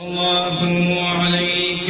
الله عليك.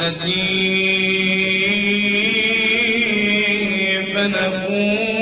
سادتي فنفوز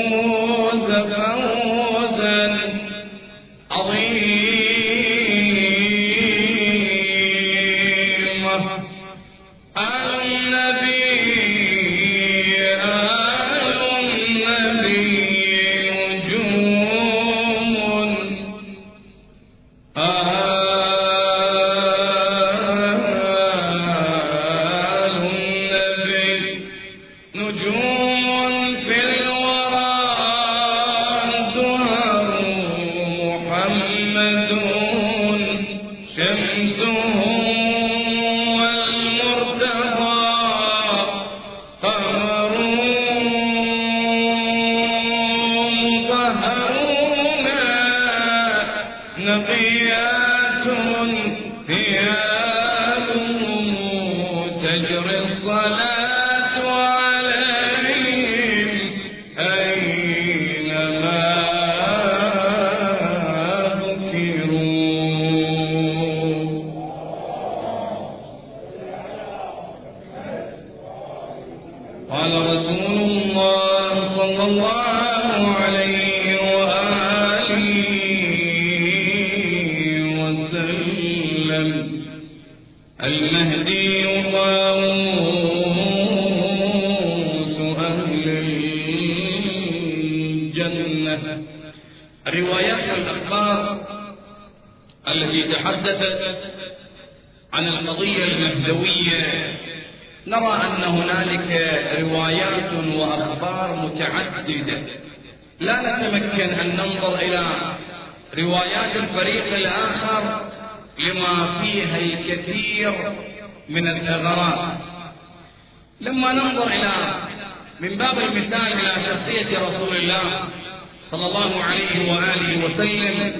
باب المثال إلى شخصية رسول الله صلى الله عليه وآله وسلم.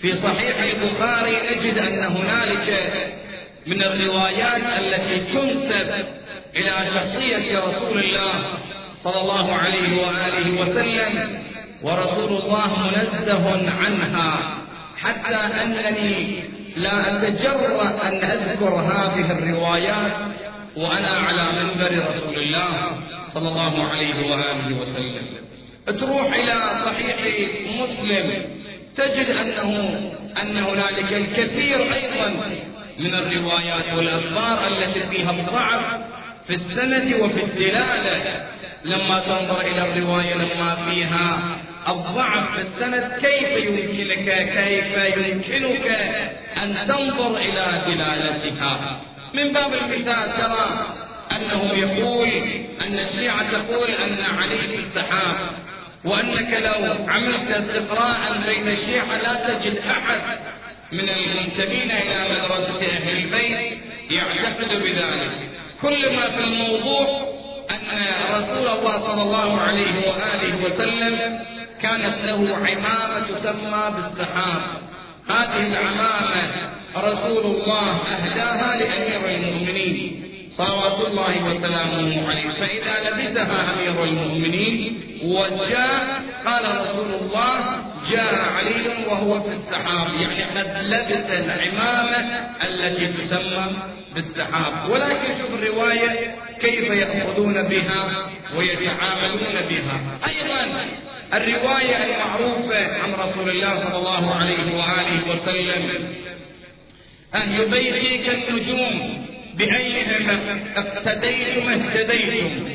في صحيح البخاري نجد أن هنالك من الروايات التي تنسب إلى شخصية رسول الله صلى الله عليه وآله وسلم ورسول الله منزه عنها حتى أنني لا أتجرأ أن أذكر هذه الروايات وأنا على منبر رسول الله. صلى الله عليه وآله وسلم. تروح إلى صحيح مسلم تجد أنه أن هنالك الكثير أيضا من الروايات والأخبار التي فيها الضعف في السند وفي الدلالة. لما تنظر إلى الرواية لما فيها الضعف في السند كيف يمكنك كيف يمكنك أن تنظر إلى دلالتها؟ من باب المثال ترى أنه يقول أن الشيعة تقول أن علي في السحاب وأنك لو عملت استقراء بين الشيعة لا تجد أحد من المنتمين إلى مدرسة أهل البيت يعتقد بذلك. كل ما في الموضوع أن رسول الله صلى الله عليه وآله وسلم كانت له عمامة تسمى بالسحاب. هذه العمامة رسول الله أهداها لأمير المؤمنين. صلوات الله وسلامه عليه. فإذا لبسها أمير المؤمنين وجاء قال رسول الله جاء علي وهو في السحاب. يعني قد لبس العمامة التي تسمى بالسحاب. ولكن شوف الرواية كيف يأخذون بها ويتعاملون بها. أيضا الرواية المعروفة عن رسول الله صلى الله عليه وآله وسلم أهل بيتي كالنجوم بأيهم اقتديتم اهتديتم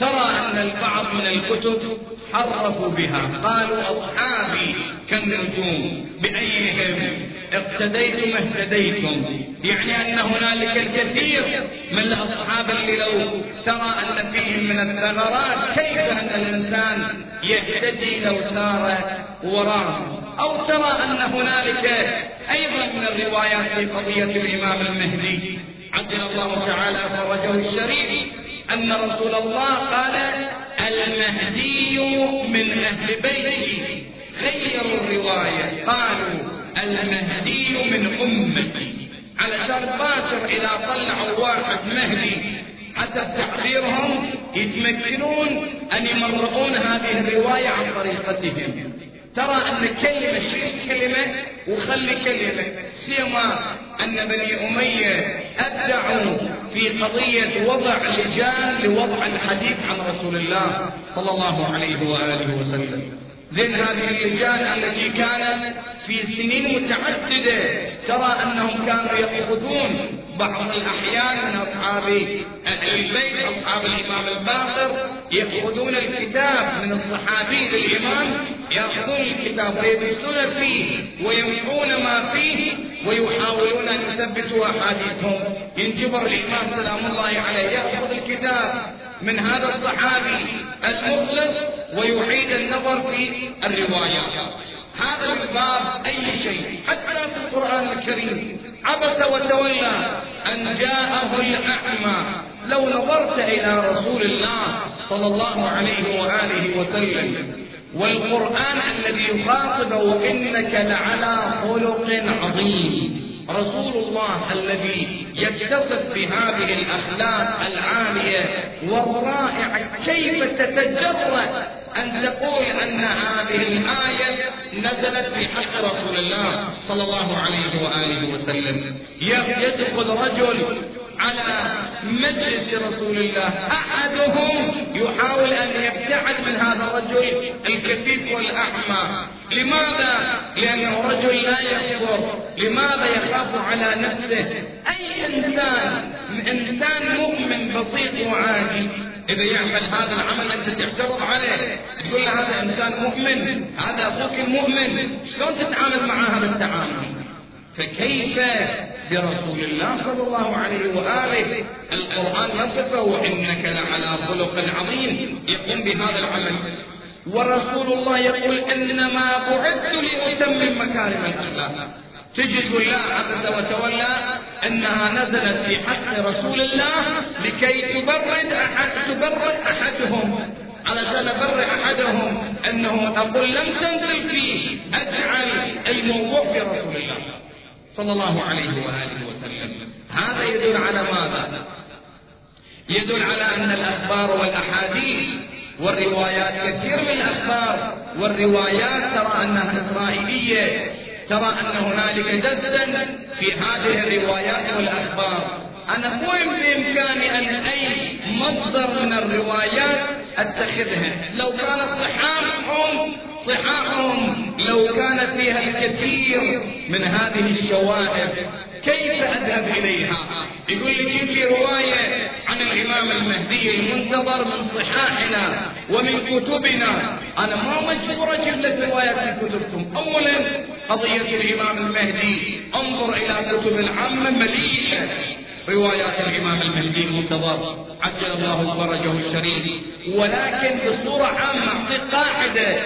ترى أن البعض من الكتب حرفوا بها. قالوا أصحابي كالنجوم. بأيهم اقتديتم اهتديتم يعني أن هنالك الكثير من الأصحاب اللي لو ترى أن فيهم من الثغرات كيف أن الإنسان يهتدي لو سار وراه أو ترى أن هنالك أيضا من الروايات في قضية الإمام المهدي؟ عجل الله تعالى فرجه الشريف أن رسول الله قال المهدي من أهل بيتي غيروا الرواية. قالوا المهدي من أمتي. علشان باكر إذا طلعوا واحد مهدي حسب تعبيرهم يتمكنون أن يمرقون هذه الرواية عن طريقتهم. ترى أن كلمة شيل كلمة وخلي كلمة سيما أن بني أمية أبدعوا في قضية وضع لجان لوضع الحديث عن رسول الله صلى الله عليه وآله وسلم. زين هذه اللجان التي كانت في سنين متعددة ترى أنهم كانوا يأخذون بعض الأحيان من أصحاب البيت أصحاب الإمام الباقر يأخذون الكتاب من الصحابي للإمام يأخذون الكتاب ويدرسون فيه ويمحون ما فيه ويحاولون أن يثبتوا أحاديثهم. ينجبر الإمام سلام الله عليه يأخذ الكتاب من هذا الصحابي المخلص ويعيد النظر في الروايات هذا الباب أي شيء؟ حتى في القرآن الكريم. عبس وتولى أن جاءه الأعمى. لو نظرت إلى رسول الله صلى الله عليه وآله وسلم والقرآن الذي يخاطبه إنك لعلى خلق عظيم. رسول الله الذي يتصف بهذه الأخلاق العالية والرائعة كيف تتجرأ أن تقول أن هذه الآية نزلت في حق رسول الله صلى الله عليه وآله وسلم؟ يدخل رجل على مجلس رسول الله. أحدهم يحاول أن يبتعد من هذا الرجل الكفيف والأعمى. لماذا؟ لأنه رجل لا يكفر لماذا يخاف على نفسه؟ أي إنسان؟ إنسان مؤمن بسيط وعادي. إذا يعمل هذا العمل أنت تعترض عليه. تقول له هذا إنسان مؤمن هذا أخوك المؤمن. شلون تتعامل مع هذا التعامل؟ فكيف برسول الله صلى الله عليه وآله. القرآن يصفه وإنك لعلى خلق عظيم. يقوم بهذا العمل. ورسول الله يقول إنما بعثت لأتمم مكارم الأخلاق. تجد الله عز وتولى أنها نزلت في حق رسول الله لكي تبرد احد تبرد أحدهم. علشان ابرئ أحدهم أنه أقول لم تنزل فيه. أجعل الموضوع في رسول الله. صلى الله عليه وآله وسلم. هذا يدل على ماذا؟ يدل على أن الأخبار والأحاديث والروايات كثير من الأخبار والروايات ترى أنها إسرائيلية ترى أن هنالك دسا في هذه الروايات والأخبار. أنا مو بإمكاني أن أي مصدر من الروايات أتخذها. لو كانت صحاحهم صحاحهم لو كان فيها الكثير من هذه الشواهد. كيف أذهب إليها؟ يقول لي في رواية عن الإمام المهدي المنتظر من صحاحنا ومن كتبنا. أنا ما مجبور أجيب لك روايات من كتبكم. أولا قضية الإمام المهدي. انظر إلى كتب العامة مليئة روايات الإمام المهدي المنتظر عجل الله فرجه الشريف. ولكن بصورة عامة أعطي قاعدة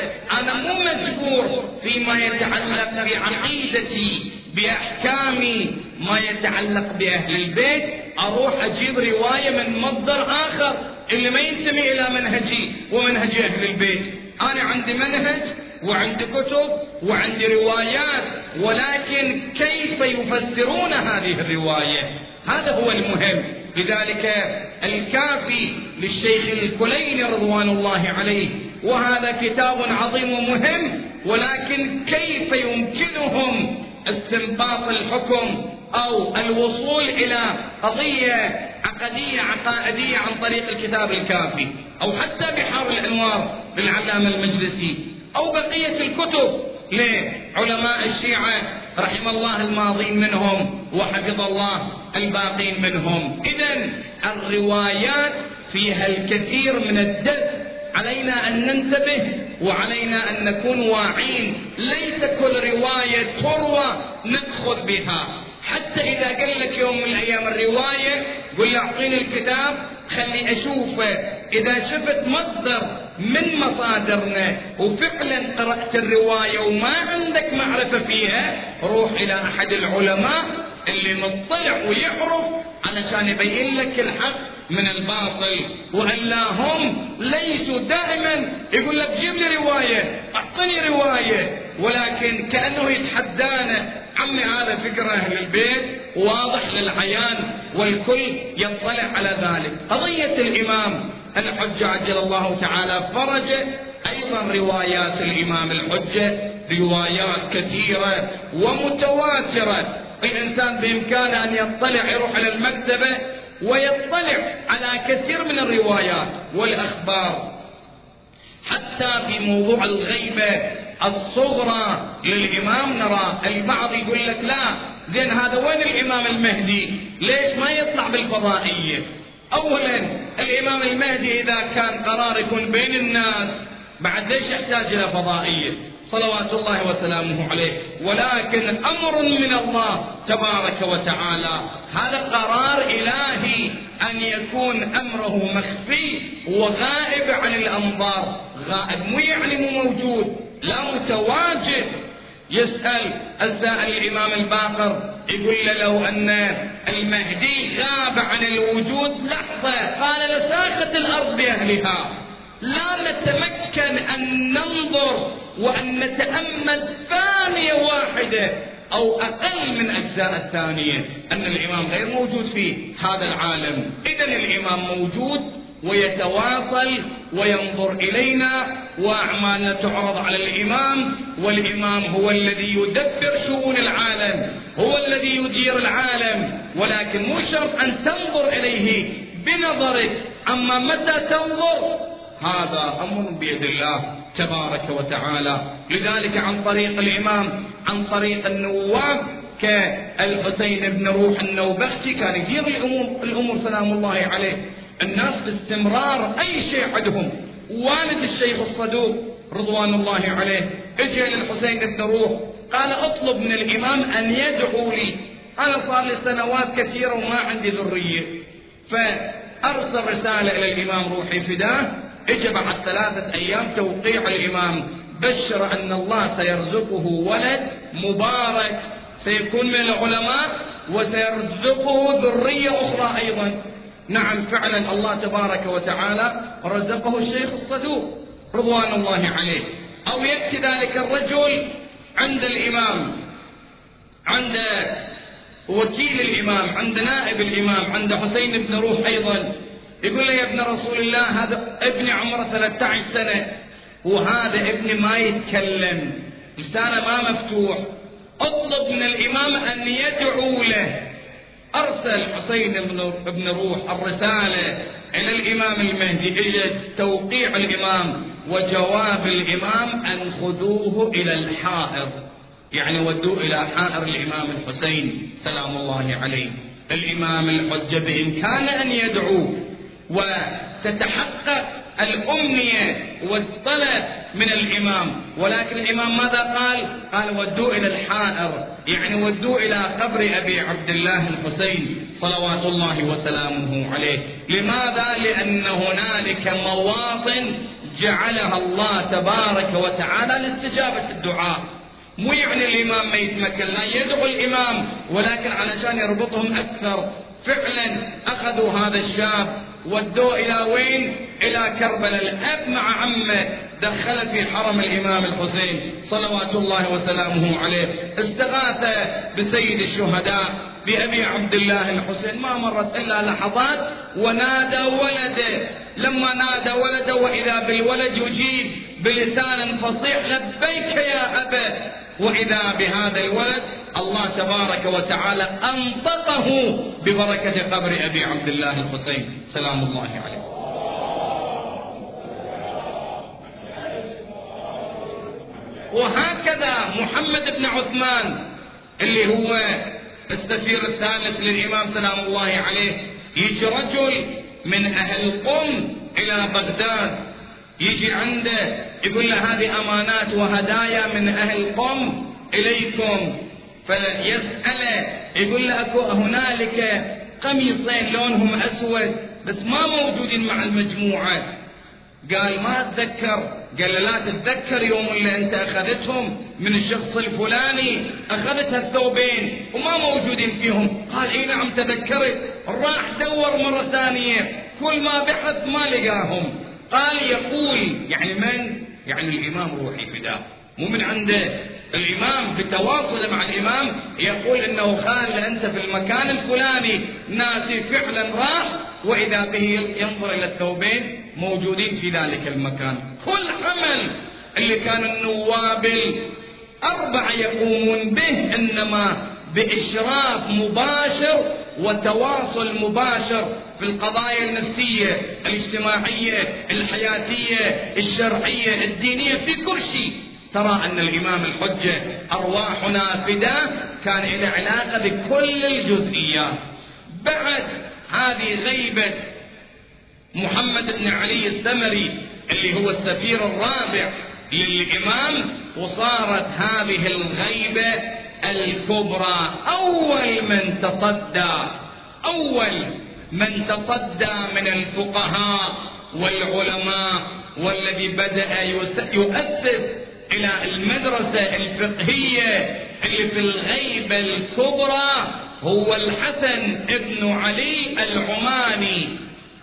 أنا مو مجبور فيما يتعلق بعقيدتي بأحكامي ما يتعلق بأهل البيت. أروح أجيب رواية من مصدر آخر اللي ما ينتمي إلى منهجي ومنهج أهل البيت. أنا عندي منهج وعندي كتب وعندي روايات ولكن كيف يفسرون هذه الرواية؟ هذا هو المهم. لذلك الكافي للشيخ الكليني رضوان الله عليه وهذا كتاب عظيم ومهم ولكن كيف يمكنهم استنباط الحكم أو الوصول إلى قضية عقدية عقائدية عن طريق الكتاب الكافي أو حتى بحار الأنوار للعلامة المجلسي أو بقية الكتب لعلماء الشيعة رحم الله الماضين منهم وحفظ الله الباقين منهم. اذا الروايات فيها الكثير من الدفء علينا أن ننتبه وعلينا أن نكون واعين. ليس كل رواية تروى نأخذ بها. حتى إذا قال لك يوم من الأيام الرواية قل له أعطيني الكتاب خلي أشوفه. إذا شفت مصدر من مصادرنا وفعلا قرأت الرواية وما عندك معرفة فيها روح إلى أحد العلماء اللي مطلع ويعرف علشان يبين لك الحق من الباطل. والا هم ليسوا دائما يقول لك جيب لي رواية أعطني رواية. ولكن كأنه يتحدانا عمي هذا فكرة أهل البيت واضح للعيان والكل يطلع على ذلك. قضية الإمام الحجة عجل الله تعالى فرجه أيضا روايات الإمام الحجة روايات كثيرة ومتواترة. الإنسان بإمكانه أن يطلع يروح على المكتبة ويطلع على كثير من الروايات والأخبار. حتى في موضوع الغيبة الصغرى للإمام نرى البعض يقول لك لا زين هذا وين الإمام المهدي؟ ليش ما يطلع بالفضائية؟ اولا الإمام المهدي إذا كان قرار يكون بين الناس بعد ليش يحتاج إلى فضائية؟ صلوات الله وسلامه عليه. ولكن أمر من الله تبارك وتعالى. هذا قرار إلهي أن يكون أمره مخفي وغائب عن الأنظار. غائب مو يعني مو موجود لا متواجد. يسأل السائل الإمام الباقر يقول له لو أن المهدي غاب عن الوجود لحظة. قال لساخت الأرض بأهلها لا نتمكن أن ننظر وأن نتأمل ثانية واحدة أو أقل من أجزاء الثانية أن الإمام غير موجود في هذا العالم. إذا الإمام موجود ويتواصل وينظر إلينا وأعمالنا تعرض على الإمام والإمام هو الذي يدبر شؤون العالم هو الذي يدير العالم ولكن مو شرط أن تنظر إليه بنظرك. أما متى تنظر؟ هذا أمر بيد الله تبارك وتعالى. لذلك عن طريق الإمام عن طريق النواب كالحسين بن روح النوبختي كان يدير الأمور, الأمور سلام الله عليه. الناس باستمرار أي شيء عندهم. والد الشيخ الصدوق رضوان الله عليه اجى للحسين بن روح قال اطلب من الإمام أن يدعو لي. أنا صار لي سنوات كثيرة وما عندي ذرية. فأرسل رسالة إلى الإمام روحي فداة. اجى بعد ثلاثة أيام توقيع الامام بشر أن الله سيرزقه ولد مبارك. سيكون من العلماء وسيرزقه ذرية أخرى أيضا. نعم فعلا الله تبارك وتعالى رزقه الشيخ الصدوق رضوان الله عليه. أو يأتي ذلك الرجل عند الإمام عند وكيل الإمام عند نائب الإمام عند حسين بن روح أيضا. يقول له يا ابن رسول الله هذا ابني عمره 13 سنة وهذا ابني ما يتكلم. لسانه ما مفتوح. اطلب من الإمام أن يدعو له. أرسل حسين بن روح الرسالة إلى الإمام المهدي إجت توقيع الإمام وجواب الإمام أن خذوه إلى الحائر يعني ودوه إلى حائر الإمام الحسين سلام الله عليه. الإمام الحجة بإمكانه أن يدعو وتتحقق الأمنية والطلب من الإمام. ولكن الإمام ماذا قال؟ قال ودوا إلى الحائر. يعني ودوا إلى قبر أبي عبد الله الحسين صلوات الله وسلامه عليه. لماذا؟ لأن هنالك مواطن جعلها الله تبارك وتعالى لاستجابة الدعاء. مو يعني الإمام ما يتمكن. لا يدعو الإمام. ولكن علشان يربطهم أكثر فعلا أخذوا هذا الشاب ودوه إلى وين؟ إلى كربلاء. الأب مع عمه. دخل في حرم الإمام الحسين. صلوات الله وسلامه عليه. استغاث بسيد الشهداء بأبي عبد الله الحسين. ما مرت إلا لحظات. ونادى ولده. لما نادى ولده وإذا بالولد يجيب بلسان فصيح لبيك يا أبا. وإذا بهذا الولد الله تبارك وتعالى أنطقه ببركة قبر أبي عبد الله الحسين. سلام الله عليه. وهكذا محمد بن عثمان اللي هو السفير الثالث للإمام سلام الله عليه يجي رجل من أهل قم إلى بغداد. يجي عنده يقول له هذه أمانات وهدايا من أهل قم إليكم. فيسأله يقول له أكو هنالك قميصين لونهم أسود بس ما موجودين مع المجموعة. قال ما أتذكر. قال له لا تتذكر يوم اللي أنت أخذتهم من الشخص الفلاني أخذت الثوبين وما موجودين فيهم. قال إي نعم تذكرت. راح دور مرة ثانية. كل ما بحث ما لقاهم. قال يقول يعني من؟ يعني الإمام روحي فداه مو من عنده. الإمام بتواصل مع الإمام يقول إنه خال أنت في المكان الفلاني ناسي فعلا راح وإذا به ينظر إلى الثوبين موجودين في ذلك المكان. كل عمل اللي كان النواب الأربعة يقومون به إنما بإشراف مباشر وتواصل مباشر في القضايا النفسية الاجتماعية الحياتية الشرعية الدينية في كل شيء. ترى أن الإمام الحجة أرواحنا فداء كان له علاقة بكل الجزئيات. بعد هذه غيبة محمد بن علي السمري اللي هو السفير الرابع للإمام وصارت هذه الغيبة الكبرى أول من تصدى أول من تصدى من الفقهاء والعلماء والذي بدأ يؤسس إلى المدرسة الفقهية اللي في الغيبة الكبرى هو الحسن ابن علي العماني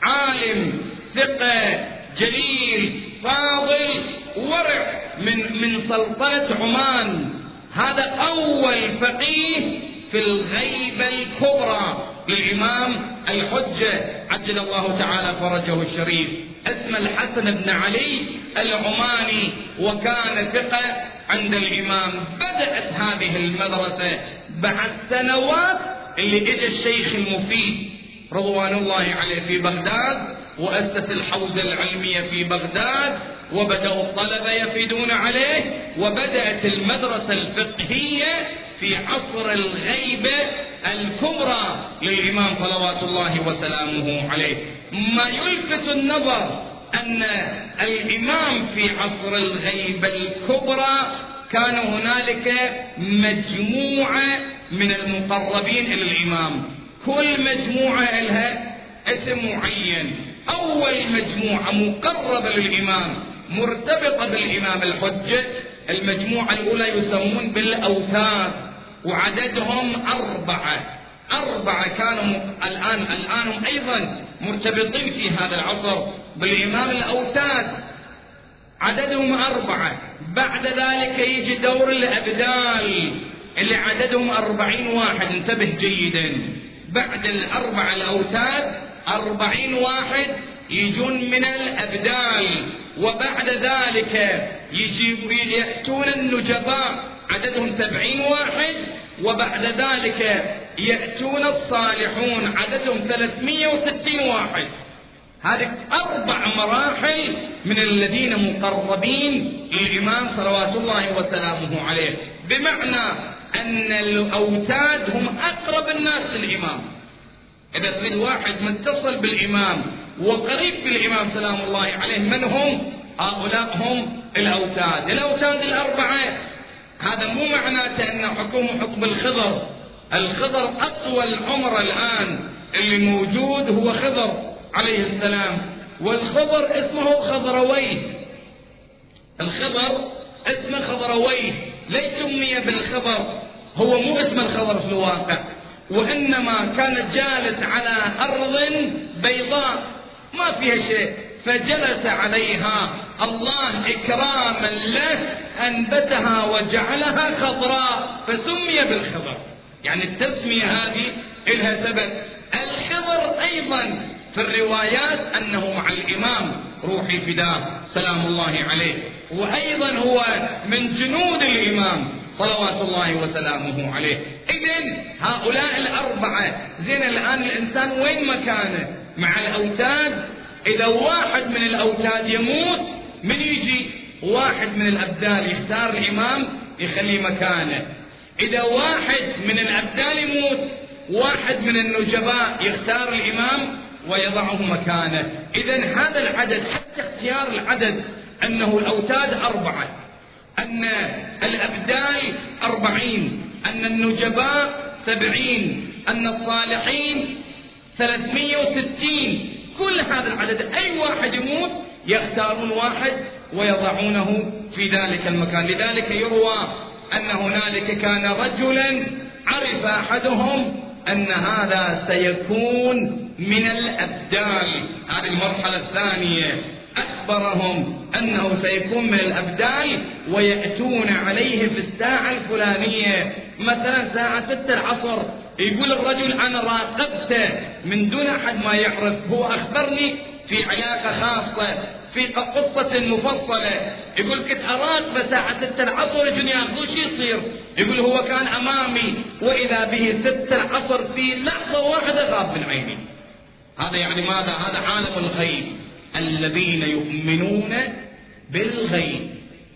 عالم ثقة جليل فاضل ورع من من سلطنة عمان. هذا أول فقيه في الغيبة الكبرى للإمام الحجة عجل الله تعالى فرجه الشريف اسم الحسن بن علي العماني وكان ثقة عند الإمام. بدأت هذه المدرسة بعد سنوات اللي اجى الشيخ المفيد رضوان الله عليه في بغداد وأسس الحوزة العلمية في بغداد وبدأوا الطلبة يفيدون عليه وبدأت المدرسة الفقهية في عصر الغيبة الكبرى للإمام صلوات الله وسلامه عليه. ما يلفت النظر أن الإمام في عصر الغيبة الكبرى كان هنالك مجموعة من المقربين إلى الإمام. كل مجموعة لها اسم معين. أول مجموعة مقربة للإمام مرتبطة بالإمام الحجة. المجموعة الأولى يسمون بالأوتاد وعددهم أربعة. أربعة كانوا الآن الآن أيضا مرتبطين في هذا العصر بالإمام الأوتاد عددهم أربعة. بعد ذلك يجي دور الأبدال اللي عددهم أربعين واحد. انتبه جيدا. بعد الأربعة الأوتاد أربعين واحد يجون من الأبدال. وبعد ذلك يأتون النجباء عددهم سبعين واحد. وبعد ذلك يأتون الصالحون عددهم 360 واحد. هذه أربع مراحل من الذين مقربين للإمام صلوات الله وسلامه عليه. بمعنى أن الأوتاد هم أقرب الناس للإمام. إذا تريد واحد متصل بالإمام وقريب بالإمام سلام الله عليه من هم؟ هؤلاء هم الأوتاد. الأوتاد الأربعة. هذا مو معناته أن حكم حكم الخضر. الخضر أطول عمر الآن اللي موجود هو خضر عليه السلام. والخضر اسمه خضرويه الخضر اسمه خضرويه ليش سمي بالخضر. هو مو اسم الخضر في الواقع. وإنما كان جالس على أرض بيضاء ما فيها شيء. فجلس عليها الله إكراما له أنبتها وجعلها خضراء فسمي بالخضر. يعني التسمية هذه لها سبب. الخضر أيضا في الروايات أنه مع الإمام روحي فداه سلام الله عليه. وأيضا هو من جنود الإمام. صلوات الله وسلامه عليه. إذن هؤلاء الأربعة زين الآن الإنسان وين مكانه؟ مع الأوتاد. إذا واحد من الأوتاد يموت من يجي؟ واحد من الأبدال يختار الإمام يخلي مكانه. إذا واحد من الأبدال يموت واحد من النجباء يختار الإمام ويضعه مكانه. إذا هذا العدد حتى اختيار العدد أنه الأوتاد أربعة. أن الأبدال أربعين أن النجباء سبعين أن الصالحين ثلاثمية وستين. كل هذا العدد أي واحد يموت يختارون واحد ويضعونه في ذلك المكان. لذلك يروى أن هنالك كان رجلا عرف أحدهم أن هذا سيكون من الأبدال هذه المرحلة الثانية. أخبرهم أنه سيكون من الأبدال ويأتون عليه في الساعة الفلانية. مثلا ساعة ستة العصر يقول الرجل أنا راقبته من دون أحد ما يعرف. هو أخبرني في علاقة خاصة في قصة مفصلة. يقول كنت أراقبه ساعة ستة العصر يجون ياخذوه شو يصير؟ يقول هو كان أمامي وإذا به ستة العصر في لحظة واحدة غاب من عيني. هذا يعني ماذا؟ هذا عالم الغيب. الذين يؤمنون بالغيب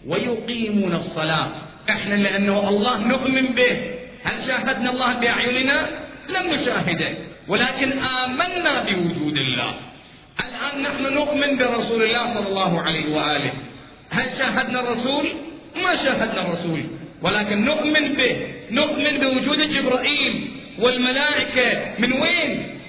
ويقيمون الصلاة. إحنا لأنه الله نؤمن به. هل شاهدنا الله بأعيننا؟ لم نشاهده. ولكن آمنا بوجود الله. الآن نحن نؤمن برسول الله صلى الله عليه وآله. هل شاهدنا الرسول؟ ما شاهدنا الرسول. ولكن نؤمن به. نؤمن بوجود جبرائيل والملائكة. من وين؟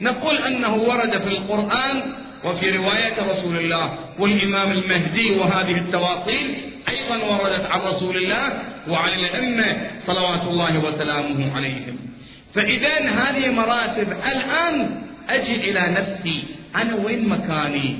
نقول أنه ورد في القرآن وفي رواية رسول الله والإمام المهدي وهذه التواصيل أيضا وردت عن رسول الله وعن الأئمة صلوات الله وسلامه عليهم. فإذا هذه مراتب الآن أجي إلى نفسي. أنا وين مكاني؟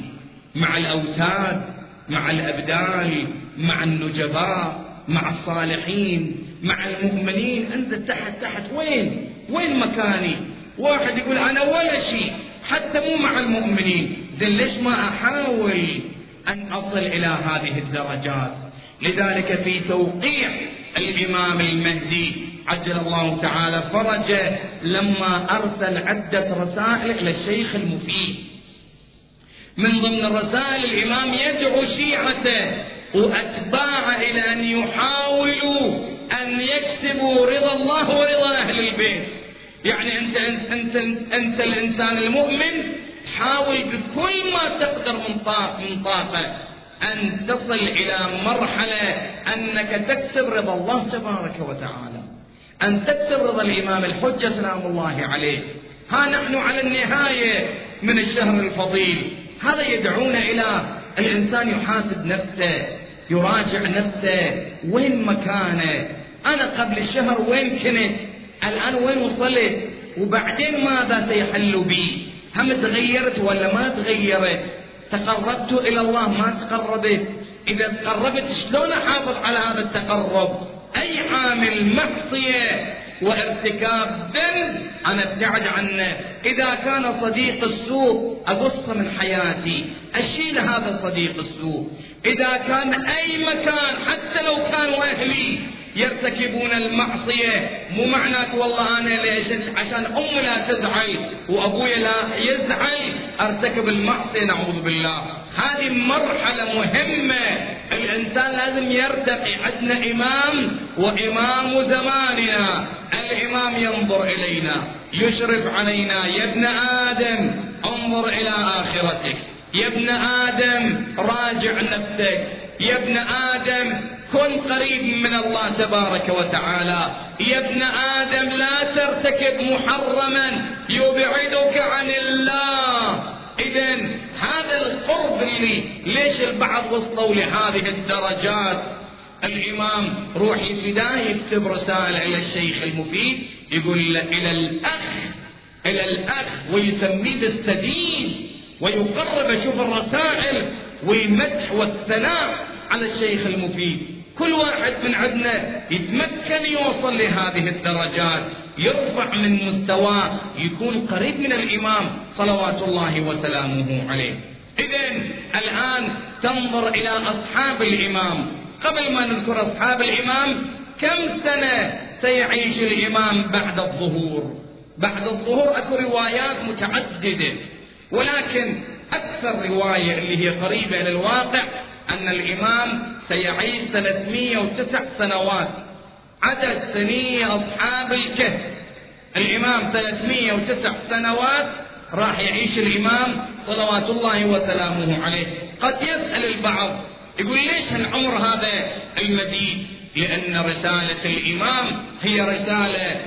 مع الأوتاد مع الأبدال مع النجباء مع الصالحين مع المؤمنين. أنزل تحت تحت. وين؟ وين مكاني؟ واحد يقول أنا ولا شيء حتى مو مع المؤمنين. زين ليش ما أحاول أن أصل إلى هذه الدرجات؟ لذلك في توقيع الإمام المهدي عجل الله تعالى فرجه لما أرسل عدة رسائل إلى الشيخ المفيد. من ضمن الرسائل الإمام يدعو شيعته وأتباعه إلى أن يحاولوا أن يكسبوا رضا الله ورضا أهل البيت. يعني أنت, أنت, أنت, أنت الإنسان المؤمن حاول بكل ما تقدر من من طاقة أن تصل إلى مرحلة أنك تكسب رضا الله تبارك وتعالى. أن تكسب رضا الإمام الحجة سلام الله عليه. ها نحن على النهاية من الشهر الفضيل. هذا يدعونا إلى الإنسان يحاسب نفسه يراجع نفسه. وين مكانه؟ أنا قبل الشهر وين كنت؟ الآن وين وصلت؟ وبعدين ماذا سيحل بي؟ هم تغيرت ولا ما تغيرت؟ تقربت إلى الله ما تقربت. إذا تقربت شلون أحافظ على هذا التقرب؟ أي عامل معصية وارتكاب ذنب أنا أبتعد عنه. إذا كان صديق السوء أقص من حياتي. أشيل هذا صديق السوء. إذا كان أي مكان حتى لو كانوا أهلي يرتكبون المعصية. مو معناته والله أنا ليش عشان أمي لا تزعل. وأبوي لا يزعل. أرتكب المعصية نعوذ بالله. هذه مرحلة مهمة. الإنسان لازم يرتقي عندنا إمام وإمام زماننا. الإمام ينظر إلينا. يشرف علينا. يا ابن آدم انظر إلى آخرتك. يا ابن آدم راجع نفسك. يا ابن آدم كن قريب من الله تبارك وتعالى. يا ابن آدم لا ترتكب محرما يبعدك عن الله. إذا هذا القرب اللي ليش البعض وصلوا لهذه الدرجات؟ الإمام روحي فداه يكتب رسالة إلى الشيخ المفيد يقول إلى الأخ إلى الأخ ويسميه بالسديد ويقرب شوف الرسائل والمدح والثناء على الشيخ المفيد. كل واحد من عندنا يتمكن يوصل لهذه الدرجات يرفع من مستواه يكون قريب من الإمام صلوات الله وسلامه عليه. إذا الآن تنظر إلى أصحاب الإمام. قبل ما نذكر أصحاب الإمام كم سنة سيعيش الإمام بعد الظهور؟ بعد الظهور أكو روايات متعددة ولكن أكثر رواية اللي هي قريبة إلى الواقع أن الإمام سيعيش 309 سنوات. عدد سني أصحاب الكهف. الإمام 309 سنوات راح يعيش الإمام صلوات الله وسلامه عليه. قد يسأل البعض يقول ليش العمر هذا المديد؟ لأن رسالة الإمام هي رسالة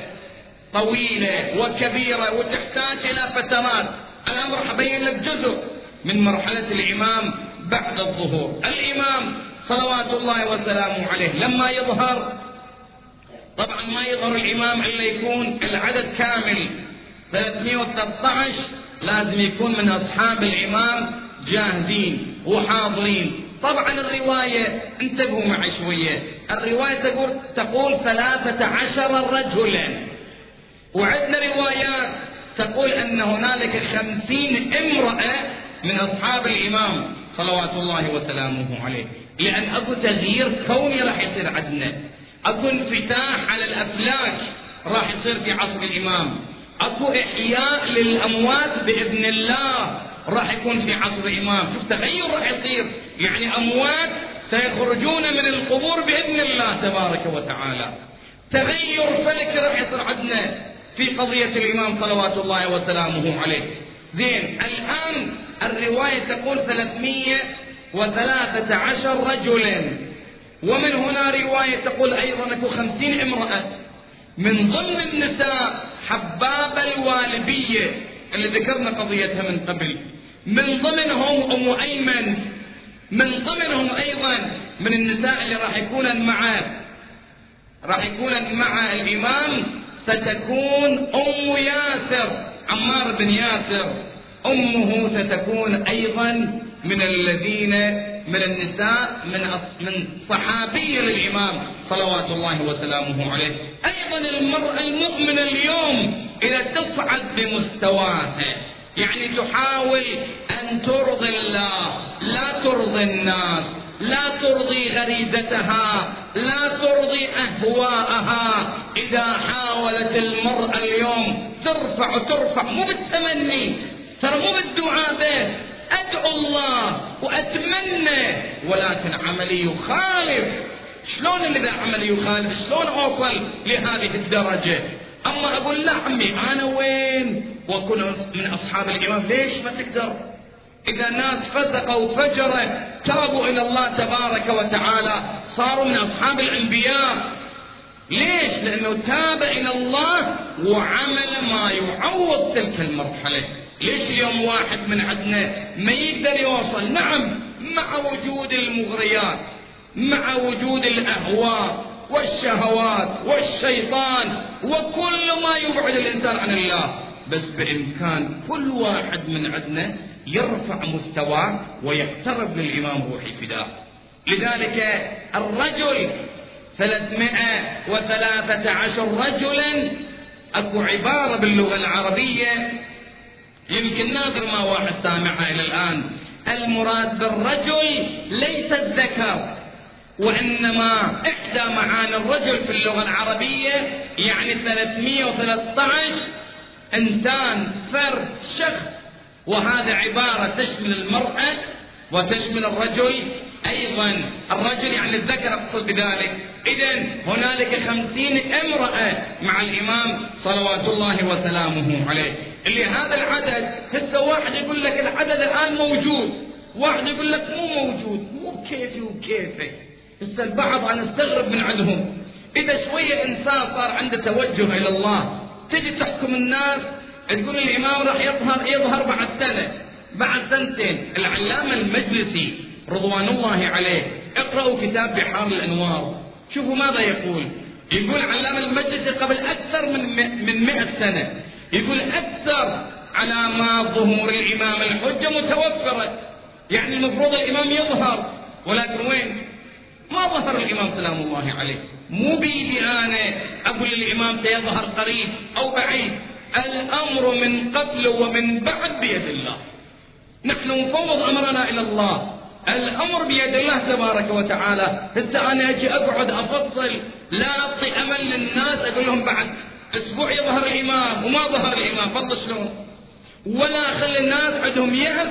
طويلة وكبيرة وتحتاج إلى فترات. الأمر حبين لك جزء من مرحلة الإمام بعد الظهور. الإمام صلوات الله وسلامه عليه لما يظهر طبعا ما يظهر الإمام إلا يكون العدد كامل 313 لازم يكون من أصحاب الإمام جاهزين وحاضرين. طبعا الرواية انتبهوا معي شوية. الرواية تقول تقول ثلاثة عشر رجلا. وعندنا روايات تقول أن هنالك خمسين امرأة من أصحاب الإمام. صلوات الله وسلامه عليه لأن أكو تغيير كوني راح يصير عندنا. أكو انفتاح على الأفلاك راح يصير في عصر الإمام. أكو إحياء للأموات بإذن الله راح يكون في عصر الإمام. شوف تغير راح يصير. يعني أموات سيخرجون من القبور بإذن الله تبارك وتعالى. تغير فلك راح يصير عندنا في قضية الإمام صلوات الله وسلامه عليه زين الآن الرواية تقول ثلاثمية وثلاثة عشر رجلا. ومن هنا رواية تقول أيضا أكو خمسين امرأة. من ضمن النساء حبابة الوالبية اللي ذكرنا قضيتها من قبل. من ضمنهم أم أيمن. من ضمنهم أيضا من النساء اللي راح يكون مع راح يكون مع الإمام ستكون أم ياسر. عمار بن ياسر أمه ستكون أيضا من الذين من النساء من من صحابي للإمام صلوات الله وسلامه عليه. أيضا المرأة المؤمنة اليوم إذا تصعد بمستواها يعني تحاول أن ترضي الله لا ترضي الناس لا ترضي غريزتها لا ترضي أهواءها. إذا حاولت المرأة اليوم ترفع ترفع مو بالتمني ترى مو بالدعاء به أدعو الله وأتمنى. ولكن عملي يخالف. شلون إذا عملي يخالف؟ شلون أوصل لهذه الدرجة؟ أما أقول لا عمي أنا وين؟ وأكون من أصحاب الإمام ليش ما تقدر؟ إذا الناس فسقوا وفجروا تابوا إلى الله تبارك وتعالى صاروا من أصحاب الأنبياء. ليش؟ لأنه تاب إلى الله وعمل ما يعوض تلك المرحلة. ليش اليوم واحد من عندنا ما يقدر يوصل؟ نعم مع وجود المغريات مع وجود الأهواء والشهوات والشيطان وكل ما يبعد الإنسان عن الله. بس بإمكان كل واحد من عندنا يرفع مستواه ويقترب للإمام روحي فداه لذلك الرجل ثلاثمائة وثلاثة عشر رجلا أكو عبارة باللغة العربية يمكن نادر ما واحد سامعها إلى الآن. المراد بالرجل ليس الذكر وإنما إحدى معاني الرجل في اللغة العربية يعني 313 إنسان فرد شخص وهذا عبارة تشمل المرأة وتشمل الرجل أيضا. الرجل يعني الذكر أقصد بذلك. إذا هنالك خمسين امرأة مع الإمام صلوات الله وسلامه عليه. اللي هذا العدد هسه واحد يقول لك العدد الآن موجود. واحد يقول لك مو موجود. مو بكيفي وكيفي. هسه البعض أنا استغرب من عندهم. إذا شوية إنسان صار عنده توجه إلى الله تجي تحكم الناس تقول الإمام راح يظهر يظهر بعد سنة. بعد سنتين. العلامة المجلسي رضوان الله عليه اقرأوا كتاب بحار الأنوار. شوفوا ماذا يقول. يقول علامة المجلسي قبل أكثر من من 100 سنة. يقول أكثر علامات ظهور الإمام الحجة متوفرة. يعني المفروض الإمام يظهر. ولكن وين؟ ما ظهر الإمام سلام الله عليه. مو بيدي أنا أقول الإمام سيظهر قريب أو بعيد. الأمر من قبل ومن بعد بيد الله. نحن نفوض أمرنا إلى الله. الأمر بيد الله تبارك وتعالى. هسه أنا أجي أقعد أفصل. لا أعطي أمل للناس أقول لهم بعد. أسبوع يظهر الإمام وما ظهر الإمام فضل شلون؟ ولا أخلي الناس عندهم يأس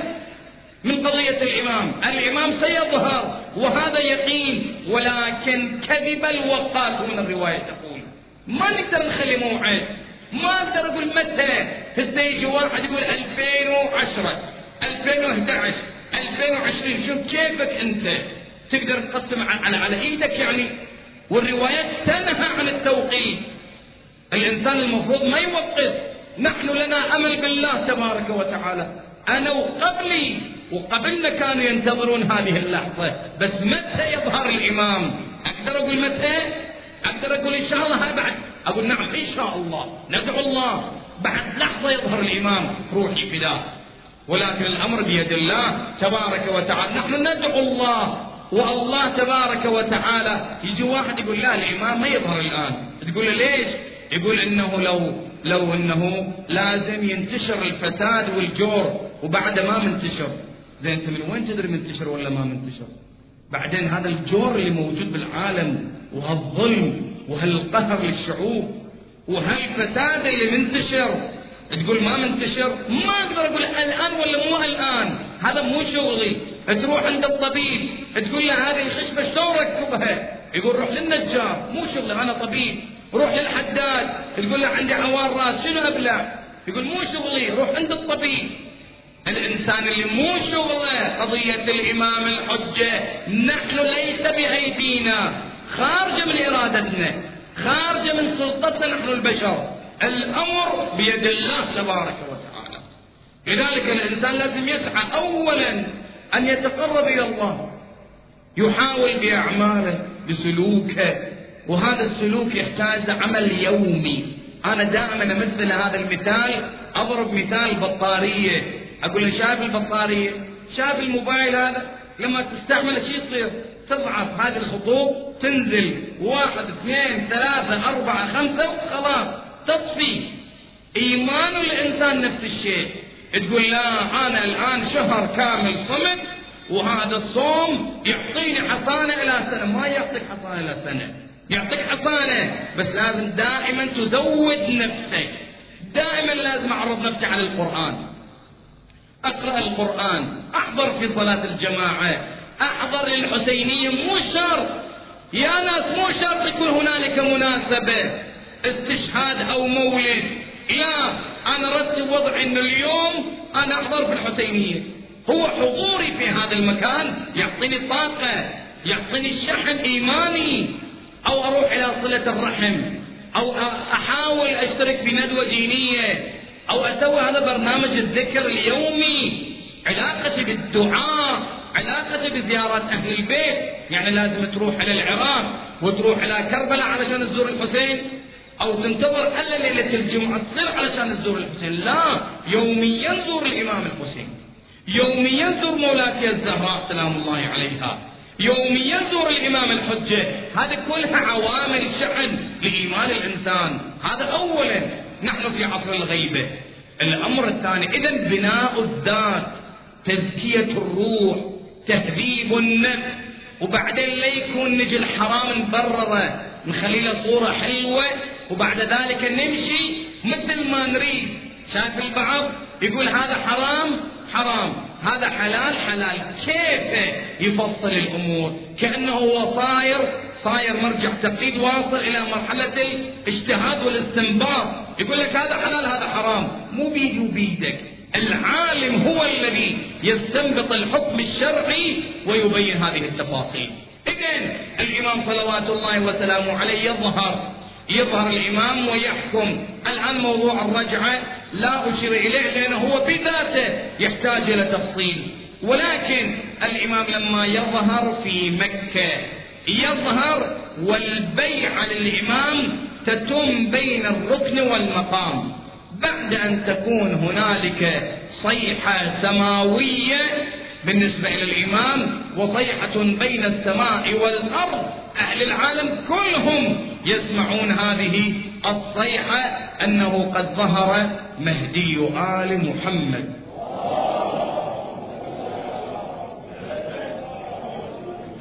من قضية الإمام. الإمام سيظهر وهذا يقين. ولكن كذب الوقاتون الرواية تقول. ما نقدر نخلي موعد. ما أقدر أقول متى. هسه يجي واحد يقول 2010 2011 2020 شوف كيفك أنت. تقدر تقسم على على إيدك يعني. والروايات تنهى عن التوقيت. الإنسان المفروض ما يوقف. نحن لنا أمل بالله تبارك وتعالى. أنا وقبلي وقبلنا كانوا ينتظرون هذه اللحظة. بس متى يظهر الإمام؟ أقدر أقول متى؟ أقدر أقول إن شاء الله بعد. أقول نعم إن شاء الله. ندعو الله. بعد لحظة يظهر الإمام روحي فداه ولكن الأمر بيد الله تبارك وتعالى. نحن ندعو الله. والله تبارك وتعالى. يجي واحد يقول لا الإمام ما يظهر الآن. تقول له ليش؟ يقول إنه لو لو إنه لازم ينتشر الفساد والجور. وبعد ما منتشر. زين أنت من وين تدري منتشر ولا ما منتشر؟ بعدين هذا الجور اللي موجود بالعالم وهالظلم وهالقهر للشعوب؟ وهالفساد اللي منتشر؟ تقول ما منتشر؟ ما أقدر أقول الآن ولا مو الآن. هذا مو شغلي. تروح عند الطبيب تقول له هذه الخشبة شلون ركبها؟ يقول روح للنجار. مو شغلي أنا طبيب. روح للحداد تقول له عندي عوار راس شنو أبلع؟ يقول مو شغلي روح عند الطبيب. الإنسان اللي مو شغله قضية الإمام الحجة نحن ليس بايدينا خارجة من إرادتنا خارجة من سلطتنا نحن البشر. الأمر بيد الله تبارك وتعالى. لذلك الإنسان لازم يسعى أولا أن يتقرب إلى الله. يحاول بأعماله بسلوكه. وهذا السلوك يحتاج لعمل يومي. أنا دائما أمثل هذا المثال أضرب مثال بطارية. أقول له شايف البطارية شايف الموبايل هذا لما تستعمله شو يصير. تضعف هذه الخطوط تنزل واحد اثنين ثلاثة أربعة خمسة وخلاص تطفي. إيمان الإنسان نفس الشيء. تقول لا أنا الآن شهر كامل صمت وهذا الصوم يعطيني حصانة إلى سنة. ما يعطيك حصانة إلى سنة. يعطيك حصانة. بس لازم دائما تزود نفسك. دائما لازم أعرض نفسي على القرآن. أقرأ القرآن. أحضر في صلاة الجماعة. أحضر للحسينية مو شرط. يا ناس مو شرط يكون هنالك مناسبة استشهاد أو مولد. لا أنا رتب وضعي أن اليوم أنا أحضر في الحسينية. هو حضوري في هذا المكان يعطيني طاقة يعطيني شحن إيماني. أو أروح إلى صلة الرحم أو أحاول أشترك في ندوة دينية أو أسوي هذا برنامج الذكر اليومي. علاقتي بالدعاء علاقتي بزيارات أهل البيت. يعني لازم تروح إلى العراق وتروح إلى كربلاء علشان تزور الحسين أو تنتظر ألا ليلة الجمعة تصير علشان تزور الحسين. لا يوميا زور الإمام الحسين. يوميا زور مولاتي الزهراء سلام الله عليها. يوميا زور الإمام الحجة. هذه كلها عوامل شحن لإيمان الإنسان. هذا أولا. نحن في عصر الغيبة. الأمر الثاني إذا بناء الذات تزكية الروح. تهذيب النفس. وبعدين لا يكون نجي الحرام نبرره نخلي له صورة حلوة وبعد ذلك نمشي مثل ما نريد. شايف البعض يقول هذا حرام؟ حرام. هذا حلال؟ حلال. كيف يفصل الأمور؟ كأنه هو صاير صاير مرجع تقليد واصل إلى مرحلة الاجتهاد والاستنباط. يقول لك هذا حلال هذا حرام. مو بيدي وبيدك العالم هو الذي يستنبط الحكم الشرعي ويبين هذه التفاصيل. إذن الإمام صلوات الله وسلامه عليه يظهر يظهر الإمام ويحكم. الآن موضوع الرجعة لا أشير إليه لأنه هو بذاته يحتاج إلى تفصيل. ولكن الإمام لما يظهر في مكة يظهر والبيعة للإمام تتم بين الركن والمقام. بعد أن تكون هنالك صيحة سماوية بالنسبة إلى الإمام وصيحة بين السماء والأرض أهل العالم كلهم يسمعون هذه الصيحة أنه قد ظهر مهدي آل محمد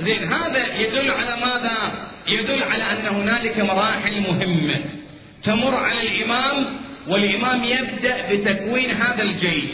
زين هذا يدل على ماذا؟ يدل على أن هنالك مراحل مهمة تمر على الإمام والإمام يبدأ بتكوين هذا الجيش.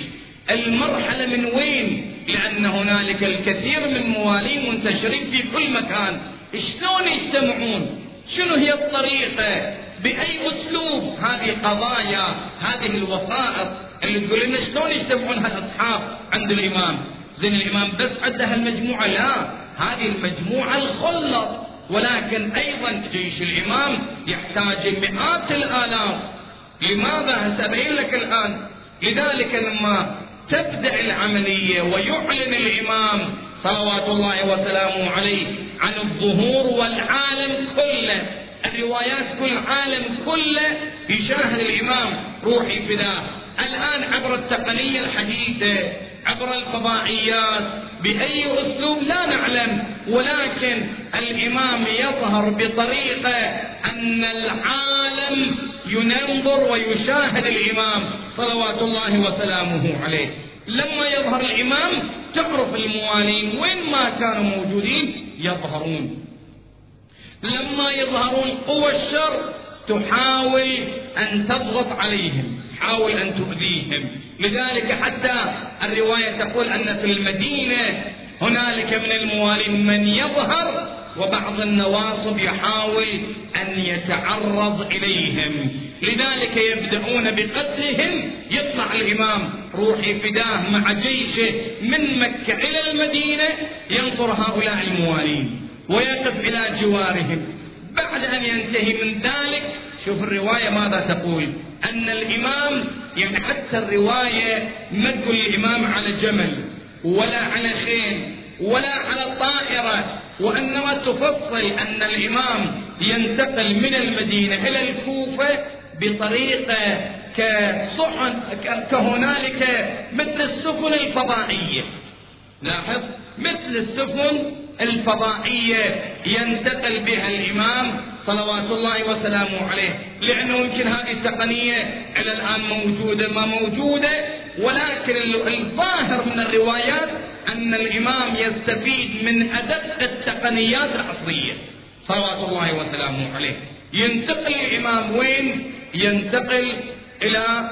المرحلة من وين؟ لأن هنالك الكثير من موالين منتشرين في كل مكان. شلون يجتمعون؟ شنو هي الطريقة؟ بأي أسلوب؟ هذه قضايا هذه الوسائط اللي تقول لنا شلون يجتمعون هالأصحاب عند الإمام؟ زين الإمام بس عنده هالمجموعة. لا هذه المجموعة الخلط ولكن أيضا جيش الإمام يحتاج مئات الآلاف لماذا سأبين لك الآن؟ لذلك لما تبدأ العملية ويعلن الإمام صلوات الله وسلامه عليه عن الظهور والعالم كله الروايات كل عالم كله يشاهد الإمام روحي فداه الآن عبر التقنية الحديثة عبر الفضائيات بأي أسلوب لا نعلم ولكن الإمام يظهر بطريقة أن العالم ينظر ويشاهد الإمام صلوات الله وسلامه عليه. لما يظهر الإمام تعرف الموالين وين ما كانوا موجودين يظهرون. لما يظهرون قوى الشر تحاول أن تضغط عليهم حاول أن تؤذيهم. لذلك حتى الرواية تقول أن في المدينة هنالك من الموالين من يظهر وبعض النواصب يحاول أن يتعرض إليهم. لذلك يبدأون بقتلهم. يطلع الإمام روحي فداه مع جيشه من مكة إلى المدينة. ينصر هؤلاء الموالين ويقف إلى جوارهم. بعد أن ينتهي من ذلك شوف الرواية ماذا تقول. أن الإمام يعني حتى الرواية ما تقول الإمام على جمل ولا على خيل ولا على طائرة وإنما تفصل أن الإمام ينتقل من المدينة إلى الكوفة بطريقة كصحن كهنالك مثل السفن الفضائية. لاحظ؟ مثل السفن الفضائية ينتقل بها الإمام صلوات الله وسلامه عليه. لأنه يمكن هذه التقنية إلى الآن موجودة ما موجودة. ولكن الظاهر من الروايات أن الإمام يستفيد من أدق التقنيات العصرية صلوات الله وسلامه عليه. ينتقل الإمام وين؟ ينتقل إلى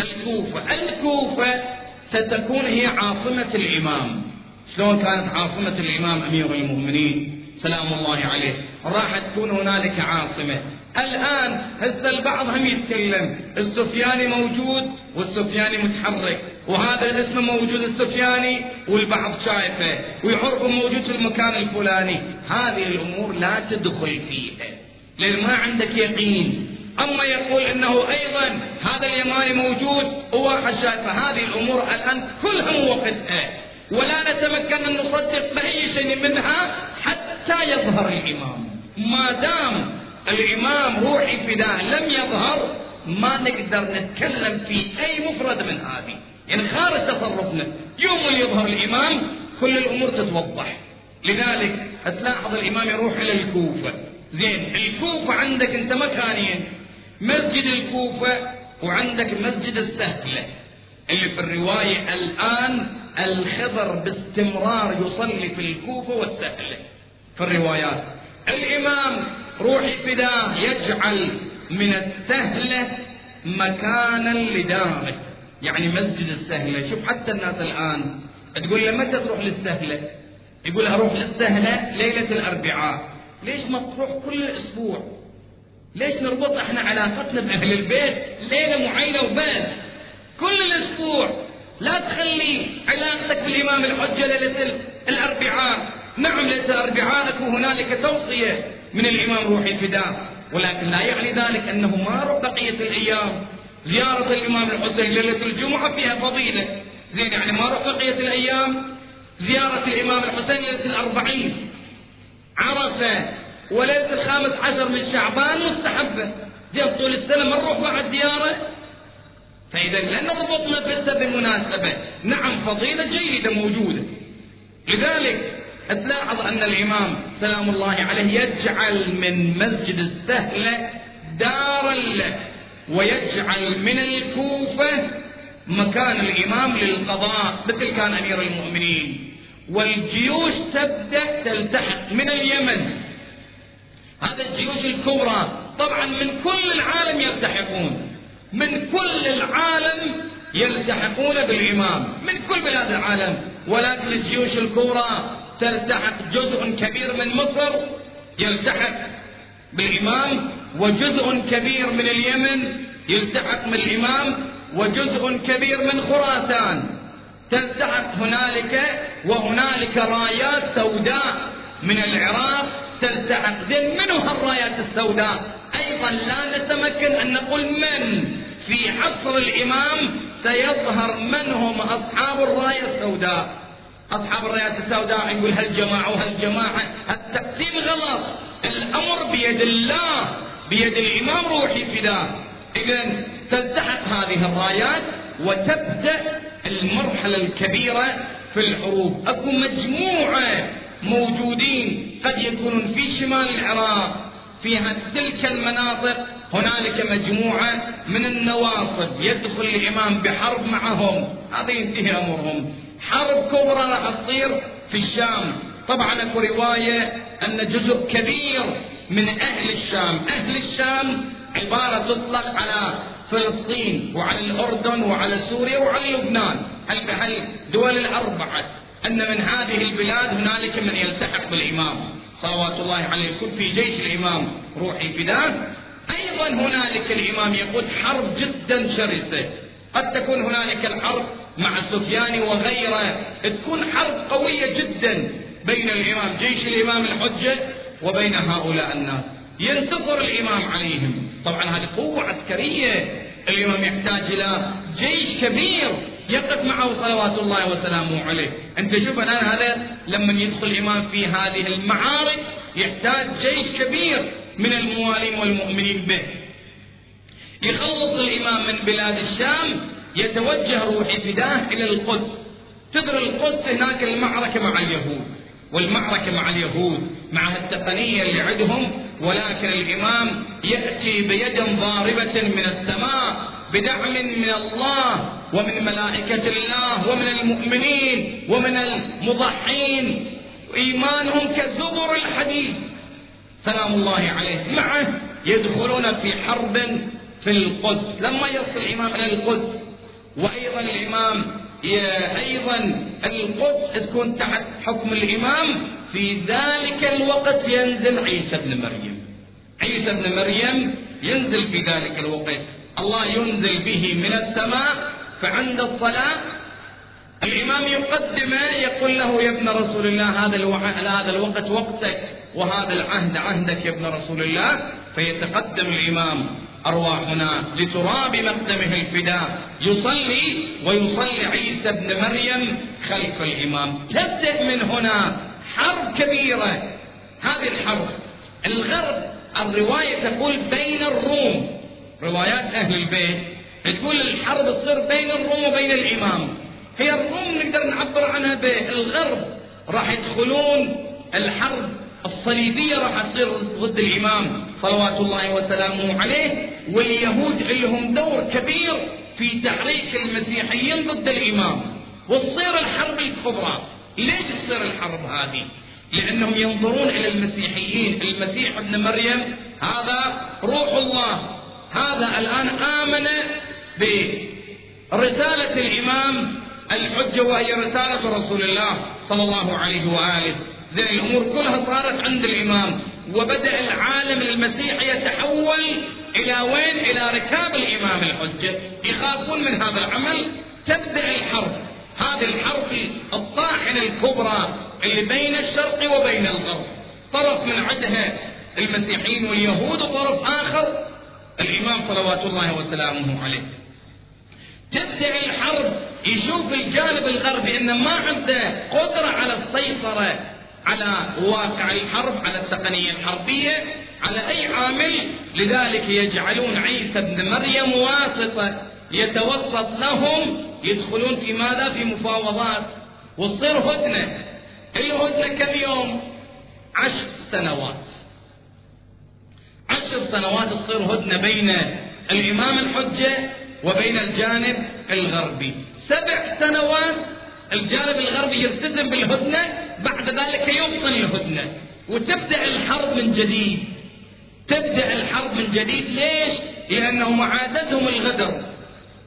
الكوفة. الكوفة ستكون هي عاصمة الإمام. شلون كانت عاصمة الإمام أمير المؤمنين؟ سلام الله عليه. راح تكون هنالك عاصمة. الآن هسه البعض هم يتكلم. السفياني موجود والسفياني متحرك وهذا الاسم موجود السفياني والبعض شايفه ويعرفه موجود في المكان الفلاني. هذه الأمور لا تدخل فيها. لأن ما عندك يقين. أما يقول أنه أيضا هذا اليماني موجود وواحد شايفه. هذه الأمور الآن كلها وقتها ولا نتمكن أن نصدق بأي شيء منها حتى يظهر الإمام. ما دام الإمام روحي فداه لم يظهر ما نقدر نتكلم في أي مفرد من هذه. يعني خارج تصرفنا. يوم يظهر الإمام كل الأمور تتوضح. لذلك تلاحظ الإمام يروح إلى الكوفة. زين الكوفة عندك أنت مكانين. مسجد الكوفة وعندك مسجد السهلة. اللي في الرواية الآن الخضر باستمرار يصلي في الكوفة والسهلة. في الروايات. الإمام روحي فداه يجعل من السهلة مكانا لداره يعني مسجد السهلة شوف حتى الناس الآن تقول له متى تروح للسهلة يقول أروح للسهلة ليلة الأربعاء. ليش ما تروح كل أسبوع؟ ليش نربط إحنا علاقتنا بأهل البيت ليلة معينة وبس؟ كل الأسبوع. لا تخلي علاقتك بالإمام الحجة ليلة الأربعاء. نعم الأربعاء أكو هنالك توصية من الإمام روحي الفداء ولكن لا يعني ذلك أنه ما بقية الأيام زيارة الإمام الحسين ليلة الجمعة فيها فضيلة. زين يعني ما روح بقية الأيام زيارة الإمام الحسين ليلة الأربعين. عرفة وليلة الخامس عشر من شعبان مستحبة. زين طول السنة ما نروح بعد زيارة؟ فإذا لن نربط نفسه بمناسبة نعم فضيلة جيدة موجودة. لذلك تلاحظ أن الإمام سلام الله عليه يجعل من مسجد السهلة دارا له ويجعل من الكوفة مكان الإمام للقضاء مثل كان أمير المؤمنين. والجيوش تبدأ تلتحق من اليمن. هذا الجيوش الكبرى طبعا من كل العالم يلتحقون. من كل العالم يلتحقون بالإمام. من كل بلاد العالم. ولكن الجيوش الكبرى تلتحق جزء كبير من مصر يلتحق بالإمام وجزء كبير من اليمن يلتحق بالإمام وجزء كبير من خراسان. تلتحق هنالك وهنالك رايات سوداء من العراق تلتحق زين. من هالرايات السوداء؟ أيضا لا نتمكن أن نقول من. في عصر الإمام سيظهر من هم أصحاب الراية السوداء. أصحاب الرايات السوداء يقول هالجماعة وهالجماعة التقسيم غلط. الأمر بيد الله بيد الإمام روحي فداه إذا تلتحق هذه الرايات وتبدأ المرحلة الكبيرة في الحروب. أكو مجموعة موجودين قد يكونون في شمال العراق في تلك المناطق. هنالك مجموعة من النواصب يدخل الإمام بحرب معهم. هذا ينتهي أمرهم. حرب كبرى راح تصير في الشام. طبعا أكو رواية أن جزء كبير من أهل الشام أهل الشام عبارة تطلق على فلسطين وعلى الأردن وعلى سوريا وعلى لبنان. الدول الأربعة أن من هذه البلاد هنالك من يلتحق بالإمام. صلوات الله عليه يكون في جيش الإمام روحي فداه أيضا هنالك الإمام يقود حرب جدا شرسة. قد تكون هنالك الحرب مع سفيان وغيره. تكون حرب قوية جدا بين الإمام جيش الإمام الحجة وبين هؤلاء الناس. ينتصر الإمام عليهم. طبعا هذه قوة عسكرية. الإمام يحتاج إلى جيش كبير يقف معه صلوات الله وسلامه عليه. أنت شوف الآن هذا لما يدخل الإمام في هذه المعارك يحتاج جيش كبير من الموالين والمؤمنين به. يخلص الإمام من بلاد الشام يتوجه روحي فداه إلى القدس. تدري القدس هناك المعركة مع اليهود. والمعركة مع اليهود مع التقنية اللي عندهم. ولكن الإمام يأتي بيد ضاربة من السماء بدعم من الله ومن ملائكة الله ومن المؤمنين ومن المضحين. إيمانهم كزبر الحديد. سلام الله عليه. معه يدخلون في حرب في القدس. لما يصل الإمام إلى القدس وأيضا الإمام أيضا القدس تكون تحت حكم الإمام. في ذلك الوقت ينزل عيسى بن مريم. عيسى بن مريم ينزل في ذلك الوقت. الله ينزل به من السماء فعند الصلاة الإمام يقدمه يقول له يا ابن رسول الله هذا هذا الوقت وقتك وهذا العهد عهدك يا ابن رسول الله. فيتقدم الإمام. أرواحنا لتراب مقدمه الفداء. يصلي ويصلي عيسى ابن مريم خلف الإمام. تبدأ من هنا. حرب كبيرة. هذه الحرب. الغرب الرواية تقول بين الروم. روايات أهل البيت تقول الحرب تصير بين الروم وبين الإمام. هي الروم نقدر نعبر عنها بالغرب راح يدخلون الحرب. الصليبية راح تصير ضد الإمام. صلوات الله وسلامه عليه واليهود لهم دور كبير في تحريك المسيحيين ضد الإمام. وتصير الحرب الكبرى ليش تصير الحرب هذه؟ لأنهم ينظرون إلى المسيحيين المسيح ابن مريم هذا روح الله. هذا الآن آمن برسالة الإمام الحجة وهي رسالة رسول الله صلى الله عليه وآله. ذي الأمور كلها صارت عند الإمام. وبدأ العالم المسيحي يتحول إلى وين؟ إلى ركاب الإمام الحجة. يخافون من هذا العمل. تبدأ الحرب. هذه الحرب الطاحنة الكبرى اللي بين الشرق وبين الغرب. طرف من عدها المسيحيين واليهود وطرف آخر الإمام صلوات الله وسلامه عليه. تبدأ الحرب. يشوف الجانب الغربي أنه ما عنده قدرة على السيطرة. على واقع الحرب على التقنية الحربية على أي عامل. لذلك يجعلون عيسى ابن مريم واسطة يتوسط لهم يدخلون في ماذا؟ في مفاوضات. وتصير هدنة. الهدنة كم يوم؟ عشر سنوات. عشر سنوات تصير هدنة بين الإمام الحجة وبين الجانب الغربي. سبع سنوات الجانب الغربي يلتزم بالهدنة بعد ذلك يبطل الهدنة. وتبدأ الحرب من جديد. تبدأ الحرب من جديد. ليش؟ لأنهم عادتهم الغدر.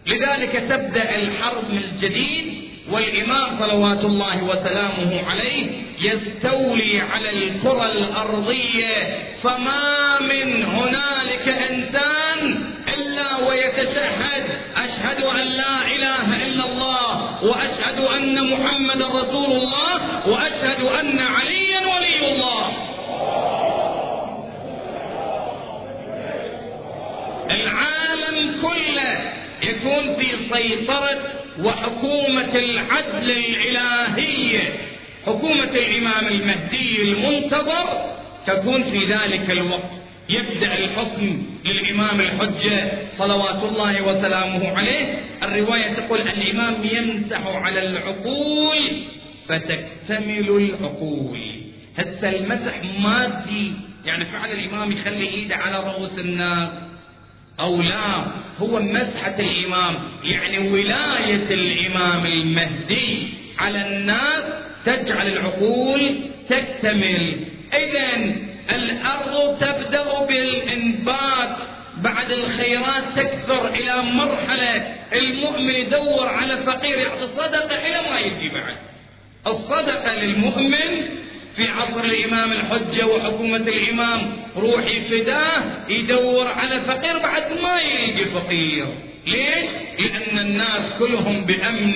لذلك تبدأ الحرب من جديد والإمام صلوات الله وسلامه عليه يستولي على الكرة الأرضية. فما من هنالك إنسان إلا ويتشهد أشهد أن لا إله إلا الله وأشهد أن محمد رسول الله وأشهد أن عليا ولي الله. العالم كله يكون في سيطرة وحكومة العدل الإلهية. حكومة الإمام المهدي المنتظر تكون في ذلك الوقت. يبدأ الحكم للإمام الحجة صلوات الله وسلامه عليه. الرواية تقول الإمام يمسح على العقول فتكتمل العقول. هسه المسح مادي يعني فعل الإمام يخلي إيده على رؤوس الناس. أو لا هو مسحة الإمام يعني ولاية الإمام المهدي على الناس تجعل العقول تكتمل. إذا الأرض تبدأ بالإنبات بعد الخيرات تكثر إلى مرحلة المؤمن يدور على فقير يعطي صدقة إلى ما يجي بعد. الصدقة للمؤمن في عصر الإمام الحجة وحكومة الإمام روحي فداه يدور على فقير بعد ما يلقي فقير. ليش؟ لأن الناس كلهم بأمن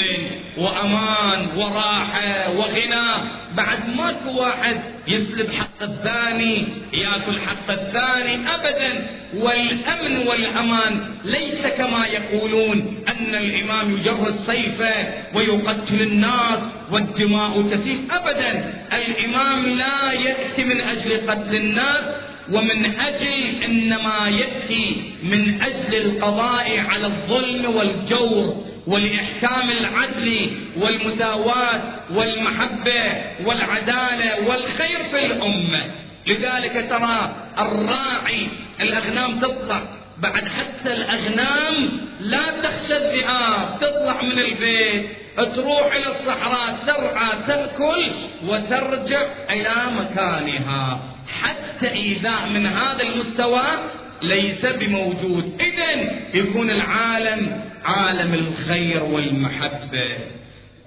وأمان وراحة وغنى. بعد ماكو واحد يسلب حق الثاني يأكل حق الثاني أبدا. والأمن والأمان ليس كما يقولون أن الإمام يجرد سيفه ويقتل الناس والدماء تسيل أبدا. الإمام لا يأتي من أجل قتل الناس ومن أجل إنما يأتي من أجل القضاء على الظلم والجور ولإحكام العدل والمساواة والمحبة والعدالة والخير في الأمة. لذلك ترى الراعي الأغنام تطلع. بعد حتى الأغنام لا تخشى الذئاب تطلع من البيت. تروح إلى الصحراء ترعى تأكل وترجع إلى مكانها. حتى إيذاء من هذا المستوى ليس بموجود. إذا يكون العالم عالم الخير والمحبة.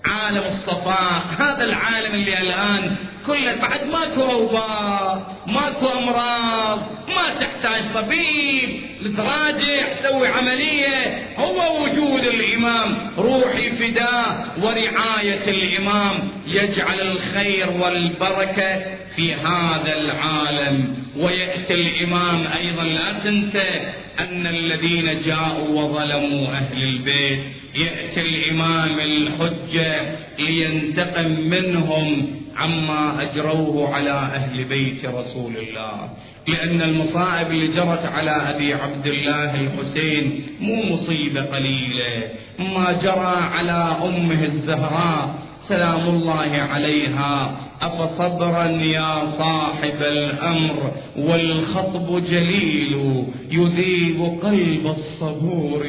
عالم الصفاء هذا العالم اللي الآن كله بعد ماكو أوبار ماكو أمراض ما تحتاج طبيب تراجع تسوي عملية. هو وجود الإمام روحي فداه ورعاية الإمام يجعل الخير والبركة في هذا العالم. ويأتي الإمام أيضا لا تنسى أن الذين جاءوا وظلموا أهل البيت يأتي الإمام الحجة لينتقم منهم عما أجروه على أهل بيت رسول الله. لأن المصائب اللي جرت على أبي عبد الله الحسين مو مصيبة قليلة. ما جرى على أمه الزهراء سلام الله عليها أفصبرا يا صاحب الأمر والخطب جليل يذيب قلب الصبور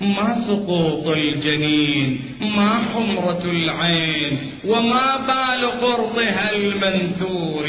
ما سقوط الجنين ما حمرة العين وما بال قرطها المنثور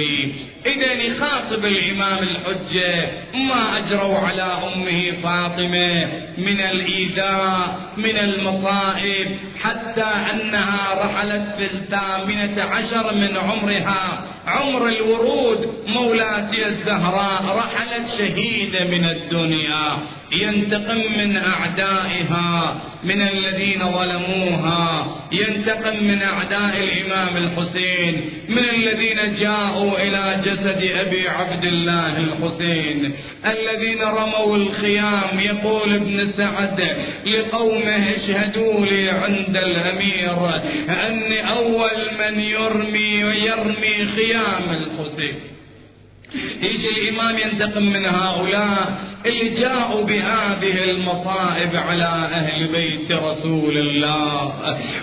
إذا يخاطب الإمام الحجة ما أجروا على أمه فاطمة من الإيذاء من المصائب حتى أنها رحلت في الثامنة عشر من عمرها. عمر الورود مولاتي الزهراء رحلت شهيدة من الدنيا. ينتقم من أعدائها من الذين ظلموها. ينتقم من أعداء الإمام الحسين من الذين جاءوا إلى جسد أبي عبد الله الحسين. الذين رموا الخيام يقول ابن سعد لقومه اشهدوا لي عند الأمير أني أول من يرمي ويرمي خيام الحسين. يجي الإمام ينتقم من هؤلاء اللي جاءوا بهذه المصائب على أهل بيت رسول الله.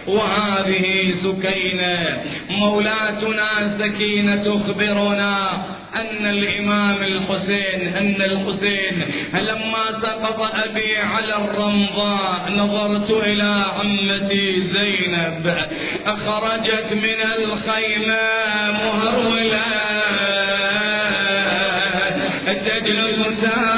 وهذه سكينة مولاتنا سكينة تخبرنا أن الإمام الحسين أن الحسين لما سقط أبي على الرمضاء نظرت إلى عمتي زينب خرجت من الخيمة مهرولة. تجلس تارة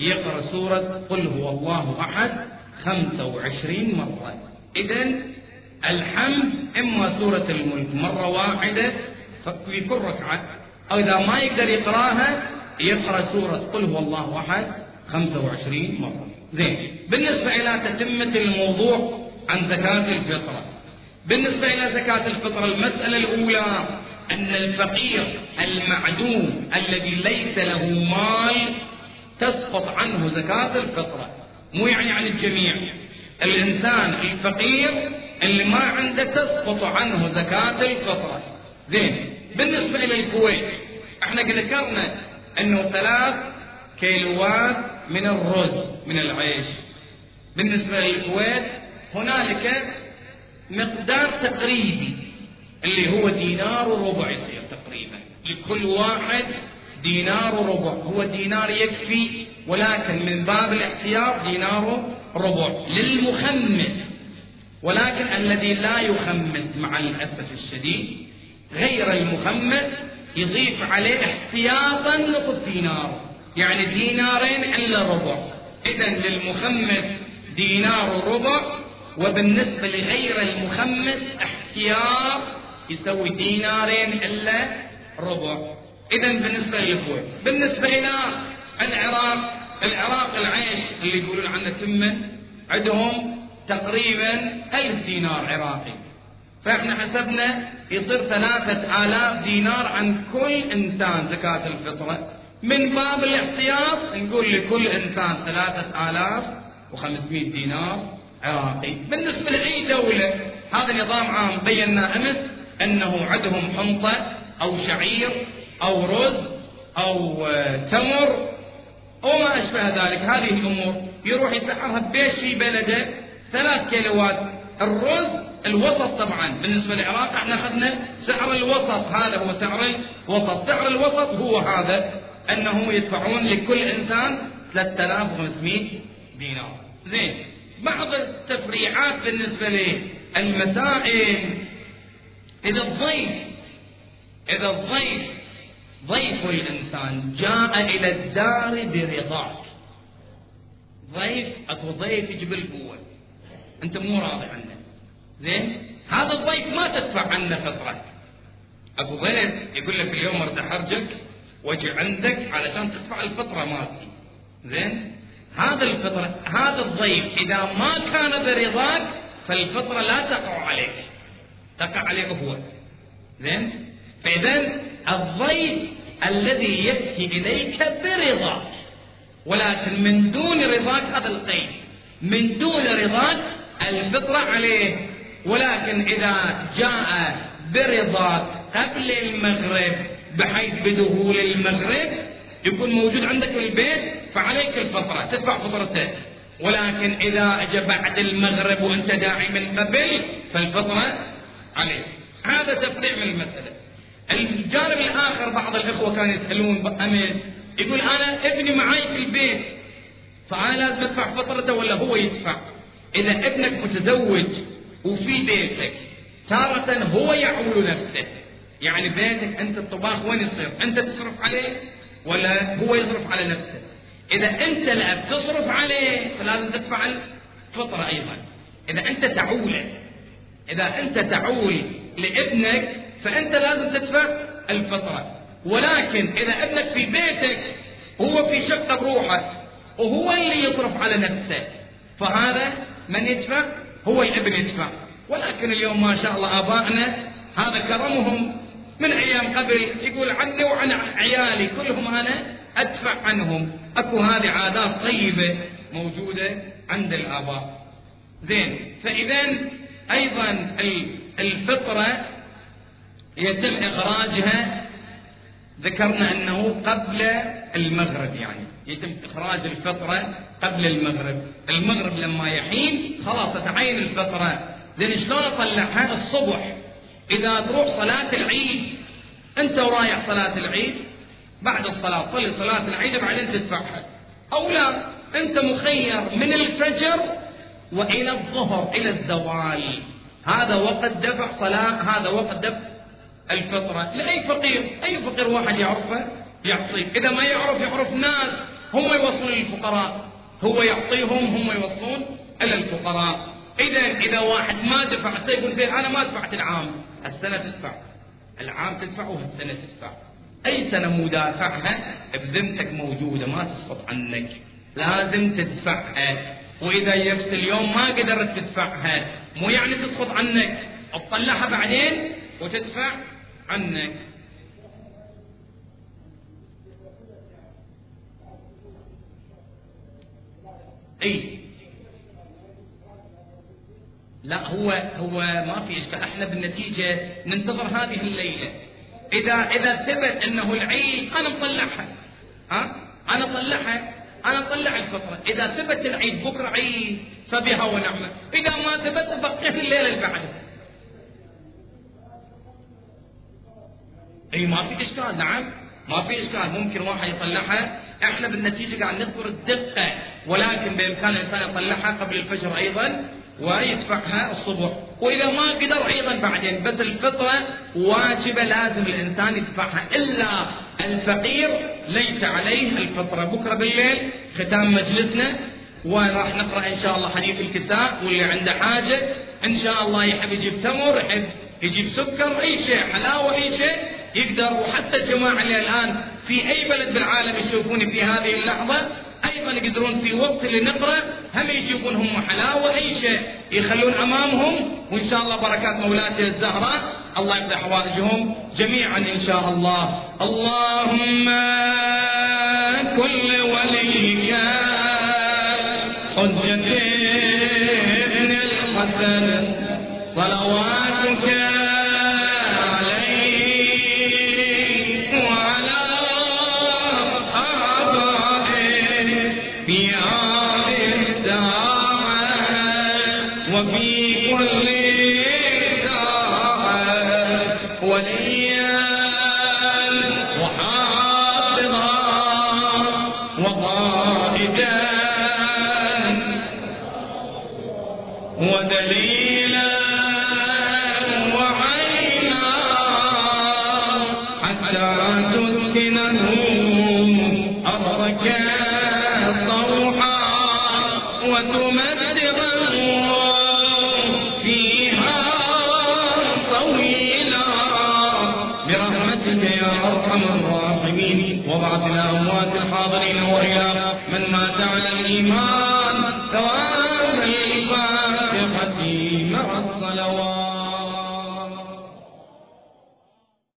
يقرأ سورة قل هو الله أحد خمسة وعشرين مرة. إذا الحمد إما سورة الملك مرة واحدة في كل ركعة. أو إذا ما يقدر يقرأها يقرأ سورة قل هو الله أحد خمسة وعشرين مرة. زين. بالنسبة إلى تتمة الموضوع عن زكاة الفطرة. بالنسبة إلى زكاة الفطرة المسألة الأولى أن الفقير المعدوم الذي ليس له مال تسقط عنه زكاة الفطرة. مو يعني عن الجميع. الإنسان الفقير اللي ما عنده تسقط عنه زكاة الفطرة. زين بالنسبة إلى الكويت إحنا ذكرنا إنه ثلاث كيلوات من الرز من العيش. بالنسبة للكويت هنالك مقدار تقريبي اللي هو دينار وربع يصير تقريبا لكل واحد دينار وربع هو دينار يكفي ولكن من باب الاحتياط دينار ربع. للمخمس. ولكن الذي لا يخمس مع الأسف الشديد غير المخمس يضيف عليه احتياطا نصف دينار. يعني دينارين إلا ربع. إذا للمخمس دينار وربع وبالنسبة لغير المخمس احتياط يسوي دينارين إلا ربع. إذا بالنسبة للكويت بالنسبة إلى العراق العراق العيش اللي يقولون عنه ثمن عندهم تقريبا ألف دينار عراقي. فإحنا حسبنا يصير ثلاثة آلاف دينار عن كل إنسان زكاة الفطرة. من باب الاحتياط نقول لكل إنسان ثلاثة آلاف وخمسمائة دينار عراقي. بالنسبة لأي دولة هذا نظام عام بينا أمس أنه عندهم حنطة أو شعير أو رز أو تمر أو ما أشبه ذلك. هذه الأمور يروح يسعرها بيش في بلده ثلاث كيلوات. الرز الوسط طبعا. بالنسبة للعراق إحنا أخذنا سعر الوسط. هذا هو سعر الوسط سعر الوسط هو هذا. أنه يدفعون لكل إنسان 3500 دينار. زين. بعض التفريعات بالنسبة للمسائل إذا الضيف إذا الضيف ضيف الإنسان جاء إلى الدار برضاك. ضيف أكو ضيف يجيب القوة. أنت مو راضي عنه. زين؟ هذا الضيف ما تدفع عنه فطرة أبو ضيف يقول لك اليوم أرد حرجك وأجي عندك علشان تدفع الفطرة مالتي. زين؟ هذا الفطرة هذا الضيف إذا ما كان برضاك فالفطرة لا تقع عليك. تقع عليه هو. زين؟ فإذا الضيف الذي يأتي إليك برضاك. ولكن من دون رضاك هذا القيد. من دون رضاك الفطرة عليه. ولكن إذا جاء برضاك قبل المغرب بحيث بدخول المغرب يكون موجود عندك في البيت فعليك الفطرة. تدفع فطرته ولكن إذا أجى بعد المغرب وأنت داعي من قبل فالفطرة عليه هذا تفريع من المسألة. الجانب الآخر بعض الإخوة كانوا يسألون أمين يقول أنا ابني معي في البيت فأنا لازم أدفع فطرته ولا هو يدفع؟ إذا ابنك متزوج وفي بيتك تارة هو يعول نفسه. يعني بيتك أنت الطباخ وين يصير؟ أنت تصرف عليه ولا هو يصرف على نفسه؟ إذا أنت الأب تصرف عليه فلازم تدفع الفطرة أيضا. إذا أنت تعوله إذا أنت تعول لابنك فأنت لازم تدفع الفطرة ولكن إذا أبنك في بيتك هو في شقة بروحه وهو اللي يصرف على نفسه. فهذا من يدفع؟ هو الابن يدفع. ولكن اليوم ما شاء الله آبائنا هذا كرمهم من أيام قبل يقول عني وعن عيالي كلهم أنا أدفع عنهم. أكو هذه عادات طيبة موجودة عند الآباء. زين فإذا أيضا الفطرة يتم إخراجها ذكرنا أنه قبل المغرب يعني. يتم إخراج الفطرة قبل المغرب. المغرب لما يحين خلاص تتعين الفطرة زين شلون أطلعها؟ الصبح. إذا تروح صلاة العيد أنت ورايح صلاة العيد بعد الصلاة صلي صلاة العيد بعدين تدفعها. أو لا أنت مخير من الفجر وإلى الظهر إلى الزوال. هذا وقت دفع صلاة هذا وقت دفع الفطرة لأي فقير أي فقير واحد يعرفه يعطيه إذا ما يعرف يعرف ناس هم يوصلون للفقراء. هو يعطيهم هم يوصلون إلى الفقراء. إذا إذا واحد ما دفع يقول زين أنا ما دفعت العام. السنة تدفع. العام تدفع وهالسنة تدفع. أي سنة مدافعها بذمتك موجودة ما تسقط عنك. لازم تدفعها. وإذا يفت اليوم ما قدرت تدفعها مو يعني تسقط عنك. تطلعها بعدين وتدفع؟ عنك. أي. لا هو هو ما في إشكال. إحنا بالنتيجة ننتظر هذه الليلة. إذا إذا ثبت أنه العيد أنا مطلعها ها؟ أنا أطلعها. أنا أطلع الفطره إذا ثبت العيد بكرة عيد فبها ونعمة. إذا ما ثبت بقيه الليلة اللي بعدها أي ما في إشكال نعم. ما في إشكال. ممكن واحد يطلعها إحنا بالنتيجة قاعد نذكر الدقة ولكن بإمكان الإنسان يطلعها قبل الفجر أيضا ويدفعها الصبح. وإذا ما قدر أيضا بعدين بس الفطرة واجبة لازم الإنسان يدفعها. إلا الفقير ليس عليه الفطرة. بكرة بالليل ختام مجلسنا وراح نقرأ إن شاء الله حديث الكساء واللي عنده حاجة. إن شاء الله يحب يجيب تمر يحب يجيب سكر أي شيء حلاوة أي شيء. يقدر وحتى الجماعة اللي الآن في أي بلد بالعالم يشوفوني في هذه اللحظة أيضا يقدرون في وقت اللي نقرأ هم يجيبون هم حلاوه اي شيء يخلون أمامهم. وإن شاء الله بركات مولاتي الزهراء الله يفتح حوائجهم جميعا إن شاء الله. اللهم كل وليك